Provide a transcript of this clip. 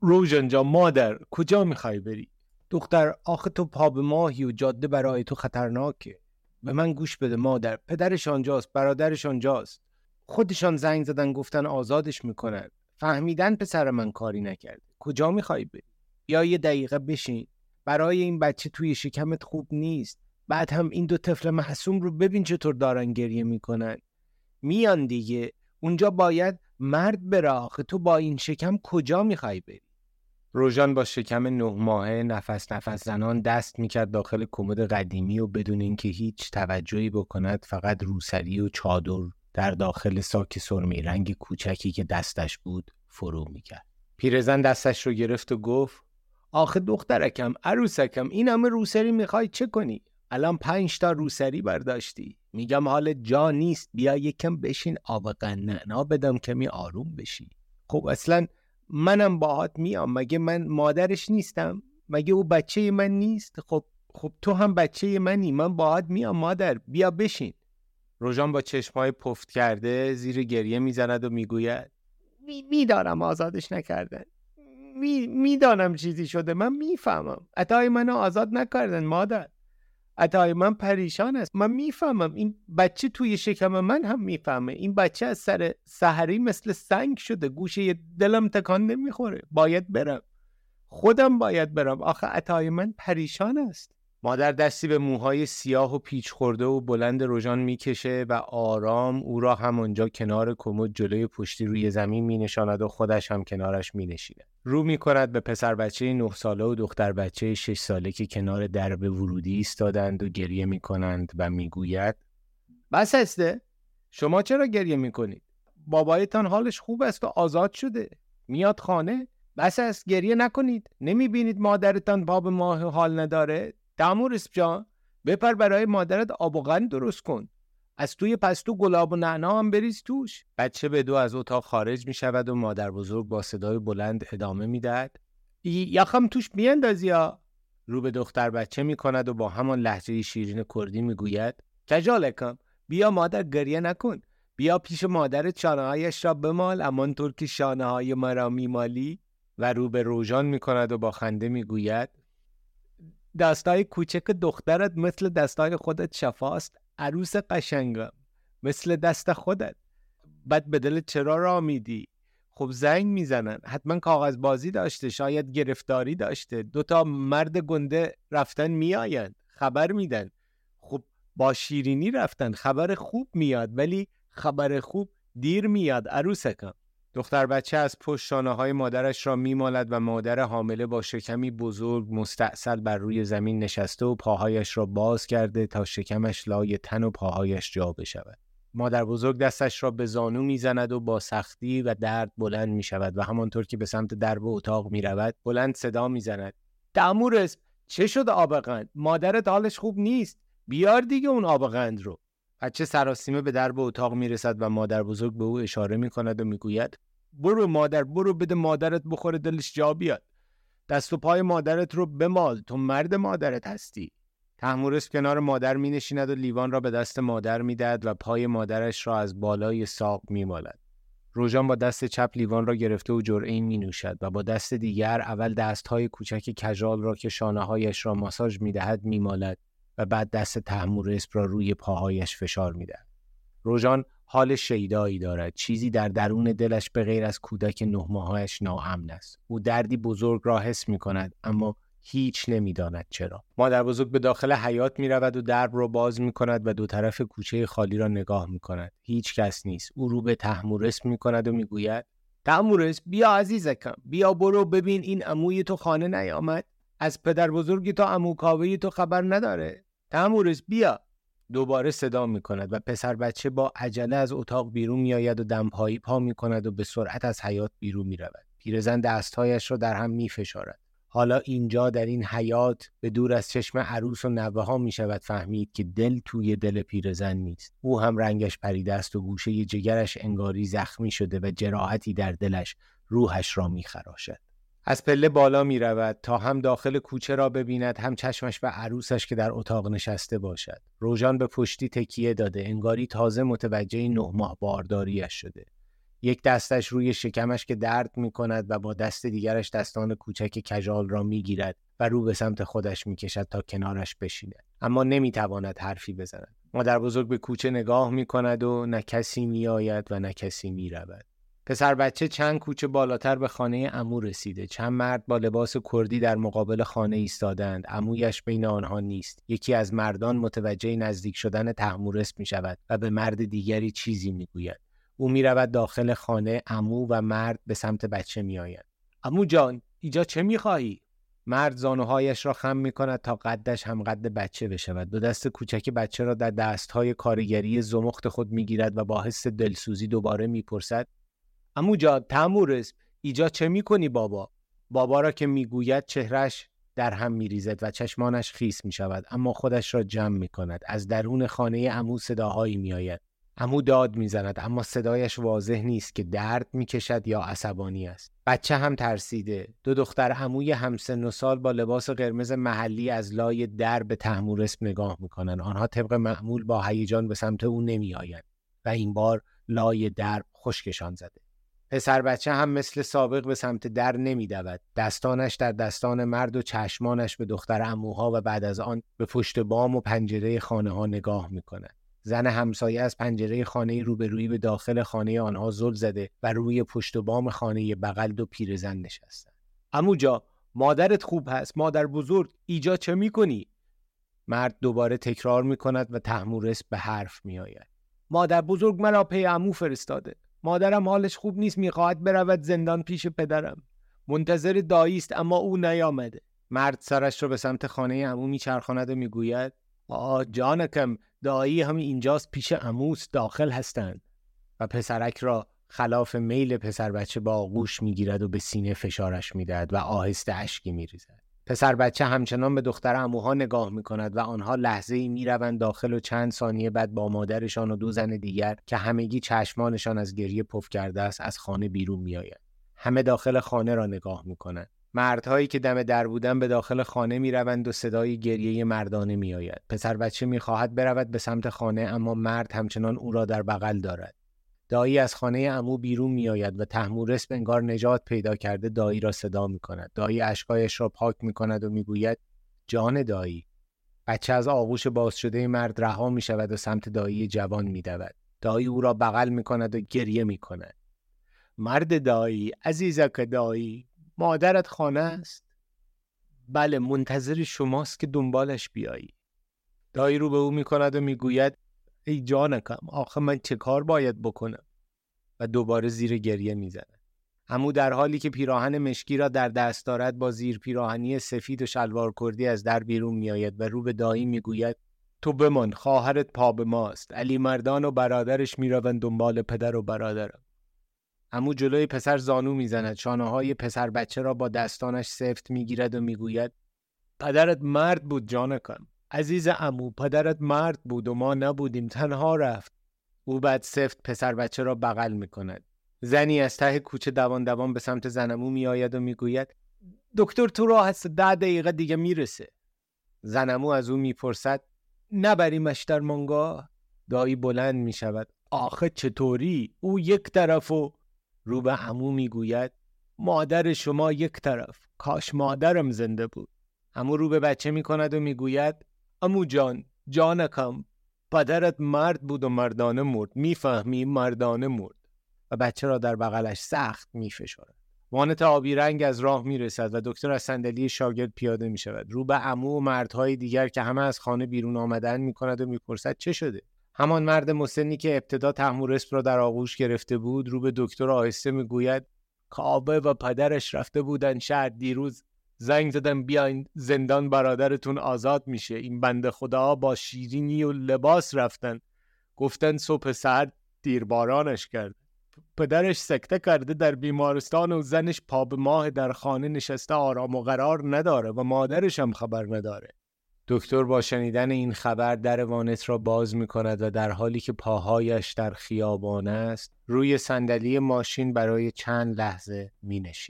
روژان جا مادر کجا می‌خوای بری؟ دختر آخه تو پا به ماهی و جاده برای تو خطرناکه. به من گوش بده مادر. پدرش آنجاست برادرش آنجاست. خودشان زنگ زدن گفتن آزادش می‌کنن. فهمیدن پسر من کاری نکرده. کجا می‌خوای بری؟ یا یه دقیقه بشین. برای این بچه توی شکمت خوب نیست. بعد هم این دو طفل محسوم رو ببین چطور دارن گریه می‌کنن. میان دیگه. اونجا باید مرد بره آخه تو با این شکم کجا می‌خوای بری؟ روژان با شکم نه ماهه نفس نفس زنان دست می‌کرد داخل کمد قدیمی و بدون اینکه هیچ توجهی بکند فقط روسری و چادر در داخل ساک سرمی رنگ کوچکی که دستش بود فرو می‌کرد. پیرزن دستش رو گرفت و گفت آخه دخترکم عروسکم این همه روسری می‌خوای چه کنی؟ الان پنج تا روسری برداشتی. میگم حال جا نیست. بیا یکم بشین آب قنعنا بدم کمی آروم بشی خب اصلا منم باهات میام. مگه من مادرش نیستم؟ مگه او بچه من نیست؟ خب خب تو هم بچه منی. من باهات میام مادر. بیا بشین. روژان با چشمای پفت کرده زیر گریه می‌زند و می‌گوید می‌دانم آزادش نکردن. می‌دانم چیزی شده. من می‌فهمم. عطای منو آزاد نکردن مادر. عطای من پریشان است. من می‌فهمم. این بچه توی شکم من هم می‌فهمه. این بچه از سر سحری مثل سنگ شده. گوشه دلم تکان نمی‌خوره. باید برم. خودم باید برم. آخه عطای من پریشان است. مادر دستی به موهای سیاه و پیچ خورده و بلند روژان می‌کشه و آرام او را همانجا کنار کمد جلوی پشتی روی زمین مینشاند و خودش هم کنارش مینشیند. رو می‌کند به پسر بچه نه ساله و دختر بچه شش ساله که کنار درب ورودی ایستادند و گریه می‌کنند و می‌گوید بس هسته شما چرا گریه می‌کنید؟ بابایتان حالش خوب است و آزاد شده. میاد خانه. بس است گریه نکنید. نمی‌بینید مادرتان باب ماه حال نداره؟ دامورس جان بپر برای مادرت آب و قند درست کن. از توی پستو گلاب و نعنا هم بریز توش. بچه به دو از اتاق خارج می شود و مادر بزرگ با صدای بلند ادامه می‌دهد. یخم توش میاندازی یا رو به دختر بچه می کند و با همان لحجه شیرین کردی می‌گوید کجالکم؟ بیا مادر گریه نکن. بیا پیش مادر شانه هایش را بمال همانطور که شانه های مرا میمالی. و رو به روژان می کند و با خنده می‌گوید دستای کوچک دخترت مثل دستای خودت شفاست. عروس قشنگم مثل دست خودت. بعد به دل چرا را میدی؟ خب زنگ می‌زنن. حتما کاغذ بازی داشته شاید گرفتاری داشته. دوتا مرد گنده رفتن میآیند خبر میدن. خب با شیرینی رفتن خبر خوب میاد ولی خبر خوب دیر میاد عروسکم. دختر بچه از پشت شانه های مادرش را میمالد و مادر حامله با شکمی بزرگ مستعصل بر روی زمین نشسته و پاهایش را باز کرده تا شکمش لای تن و پاهایش جا بشود. مادر بزرگ دستش را به زانو می‌زند و با سختی و درد بلند می شود و همانطور که به سمت درب اتاق می رود بلند صدا می زند. دمورس چه شد آبقند؟ مادرت حالش خوب نیست. بیار دیگه اون آبقند رو. بچه سراسیمه به درب اتاق می‌رسد و مادر بزرگ به او اشاره می کند و می‌گوید برو مادر برو بده مادرت بخوره دلش جا بیاد. دست و پای مادرت رو بمال تو مرد مادرت هستی. تحمورس کنار مادر می نشیند و لیوان را به دست مادر می دهد و پای مادرش را از بالای ساق می مالد. روژان با دست چپ لیوان را گرفته و جرعه می نوشد و با دست دیگر اول دستهای کوچک کژال را که شانه هایش را ماساژ می دهد می مالد و بعد دست تحمورس را روی پاهایش فشار می دهد. روژان حال شیدایی دارد. چیزی در درون دلش به غیر از کودک نه ماهایش ناامن است. او دردی بزرگ را حس می کند اما هیچ نمی‌داند چرا. مادر بزرگ به داخل حیات می رود و درب را باز می کند و دو طرف کوچه خالی را نگاه می کند هیچ کس نیست. او رو به تحمورس می کند و می گوید تحمورس بیا عزیزکم بیا برو ببین این عموی تو خانه نیامد. از پدر بزرگی تو عمو تو خبر نداره تحمورس بیا دوباره صدا می کند و پسر بچه با عجله از اتاق بیرون می آید و دمپایی پا می کند و به سرعت از حیات بیرون می رود. پیرزن دستهایش را در هم می فشارد. حالا اینجا در این حیات به دور از چشم عروس و نوه ها می شود فهمید که دل توی دل پیرزن نیست. او هم رنگش پریده است و گوشه جگرش انگاری زخمی شده و جراحتی در دلش روحش را می خراشد. از پله بالا می رود تا هم داخل کوچه را ببیند هم چشمش به عروسش که در اتاق نشسته باشد. روژان به پشتی تکیه داده انگاری تازه متوجه نه ماه بارداریش شده. یک دستش روی شکمش که درد می کند و با دست دیگرش دستان کوچک کجال را می گیرد و رو به سمت خودش می کشد تا کنارش بشیند اما نمی تواند حرفی بزند مادر بزرگ به کوچه نگاه می کند و نه کسی می آید و نه کسی می رود پسر بچه چند کوچه بالاتر به خانه امو رسیده. چند مرد با لباس کردی در مقابل خانه ایستادند. امویش بین آنها نیست. یکی از مردان متوجه نزدیک شدن تحمورس می شود و به مرد دیگری چیزی می گوید. او می رود داخل خانه امو و مرد به سمت بچه می آید امو جان ایجا چه می خواهی؟ مرد زانوهایش را خم می کند تا قدش هم قد بچه بشود. دو دست کوچک بچه را در دستهای کارگری زمخت خود می گیرد و با حس دلسوزی دوباره می پرسد امو جان تمورس ایجا چه می کنی بابا؟ بابا را که می‌گوید چهرش در هم میریزد و چشمانش خیس می شود اما خودش را جمع می کند از درون خانه امو صداهایی می آید امو داد می‌زند اما صدایش واضح نیست که درد می‌کشد یا عصبانی است. بچه هم ترسیده. دو دختر عموی همسن و سال با لباس قرمز محلی از لای در به اسم نگاه می‌کنند. آنها طبق معمول با هیجان به سمت او نمیآیند و این بار لای در خشکشان زده. پسر بچه هم مثل سابق به سمت در نمیدود دستانش در دستان مرد و چشمانش به دختر اموها و بعد از آن به پشت بام و پنجره خانه ها نگاه می زن همسایه از پنجره خانه روبرویی به داخل خانه آنها زل زده و روی پشت بام خانه بغل دو پیرزن نشستند. اموجا مادرت خوب هست مادر بزرگ ایجا چه می‌کنی؟ مرد دوباره تکرار می‌کند و تحمورس به حرف میآید. مادر بزرگ مرا پی امو فرستاده. مادرم حالش خوب نیست می‌خواهد برود زندان پیش پدرم. منتظر دایی است اما او نیامده. مرد سرش را به سمت خانه امو میچرخاند و می‌گوید آ جانکم دایی هم اینجاست پیش اموس داخل هستند و پسرک را خلاف میل پسر بچه با آغوش می‌گیرد و به سینه فشارش می‌دهد و آهسته اشکی میریزد پسر بچه همچنان به دختر اموها نگاه می کند و آنها لحظه ای می روند داخل و چند ثانیه بعد با مادرشان و دو زن دیگر که همگی چشمانشان از گریه پف کرده است از خانه بیرون می آید. همه داخل خانه را نگاه می کنند. مردهایی که دم در بودن به داخل خانه می روند و صدای گریه مردانه می آید. پسر بچه می خواهد برود به سمت خانه اما مرد همچنان او را در بغل دارد. دایی از خانه امو بیرون می آید و تحمورس انگار نجات پیدا کرده دایی را صدا می کند. دایی اشکایش را پاک می کند و می گوید جان دایی. بچه از آغوش باز شده مرد رها می شود و سمت دایی جوان می دود. دایی او را بغل می کند و گریه می کند. مرد دایی عزیزک دایی مادرت خانه است بله منتظر شماست که دنبالش بیایی دایی رو به او می‌کند و می‌گوید ای جانکم آخه من چه کار باید بکنم؟ و دوباره زیر گریه می‌زند همو در حالی که پیراهن مشکی را در دست دارد با زیر پیراهنی سفید و شلوار کردی از در بیرون میآید و رو به دایی می‌گوید تو بمان خواهرت پا به ماست. علی مردان و برادرش می‌روند دنبال پدر و برادرم. امو جلوی پسر زانو می‌زند. شانه های پسر بچه را با دستانش سفت می‌گیرد و می‌گوید پدرت مرد بود جانکم. عزیز امو پدرت مرد بود و ما نبودیم تنها رفت. او بعد سفت پسر بچه را بغل می‌کند. زنی از ته کوچه دوان دوان به سمت زنمو میآید و می‌گوید دکتر تو راه هست ده دقیقه دیگه می‌رسه. زنمو از او می‌پرسد نبریمش در مانگاه دایی بلند می‌شود آخه چطوری؟ او یک طرف و رو به همو می‌گوید مادر شما یک طرف کاش مادرم زنده بود. همو رو به بچه می‌کند و می‌گوید امو جان جانکم پدرت مرد بود و مردانه مرد. می‌فهمی؟ مردانه مرد. و بچه را در بغلش سخت میفشارد. وانت آبی رنگ از راه می‌رسد و دکتر از صندلی شاگرد پیاده می شود رو به امو و مردهای دیگر که همه از خانه بیرون آمدن می کند و می‌پرسد چه شده؟ همان مرد مسنی که ابتدا تحمورسپ را در آغوش گرفته بود رو به دکتر آهسته می‌گوید کابه و پدرش رفته بودن شهر دیروز. زنگ زدن بیاین زندان برادرتون آزاد میشه. این بنده خدا با شیرینی و لباس رفتن. گفتن صبح سرد دیربارانش کرد پدرش سکته کرده در بیمارستان و زنش پا به ماه در خانه نشسته آرام و قرار نداره و مادرش هم خبر نداره. دکتر با شنیدن این خبر در وانت را باز می کند و در حالی که پاهایش در خیابان است روی صندلی ماشین برای چند لحظه می نشیند.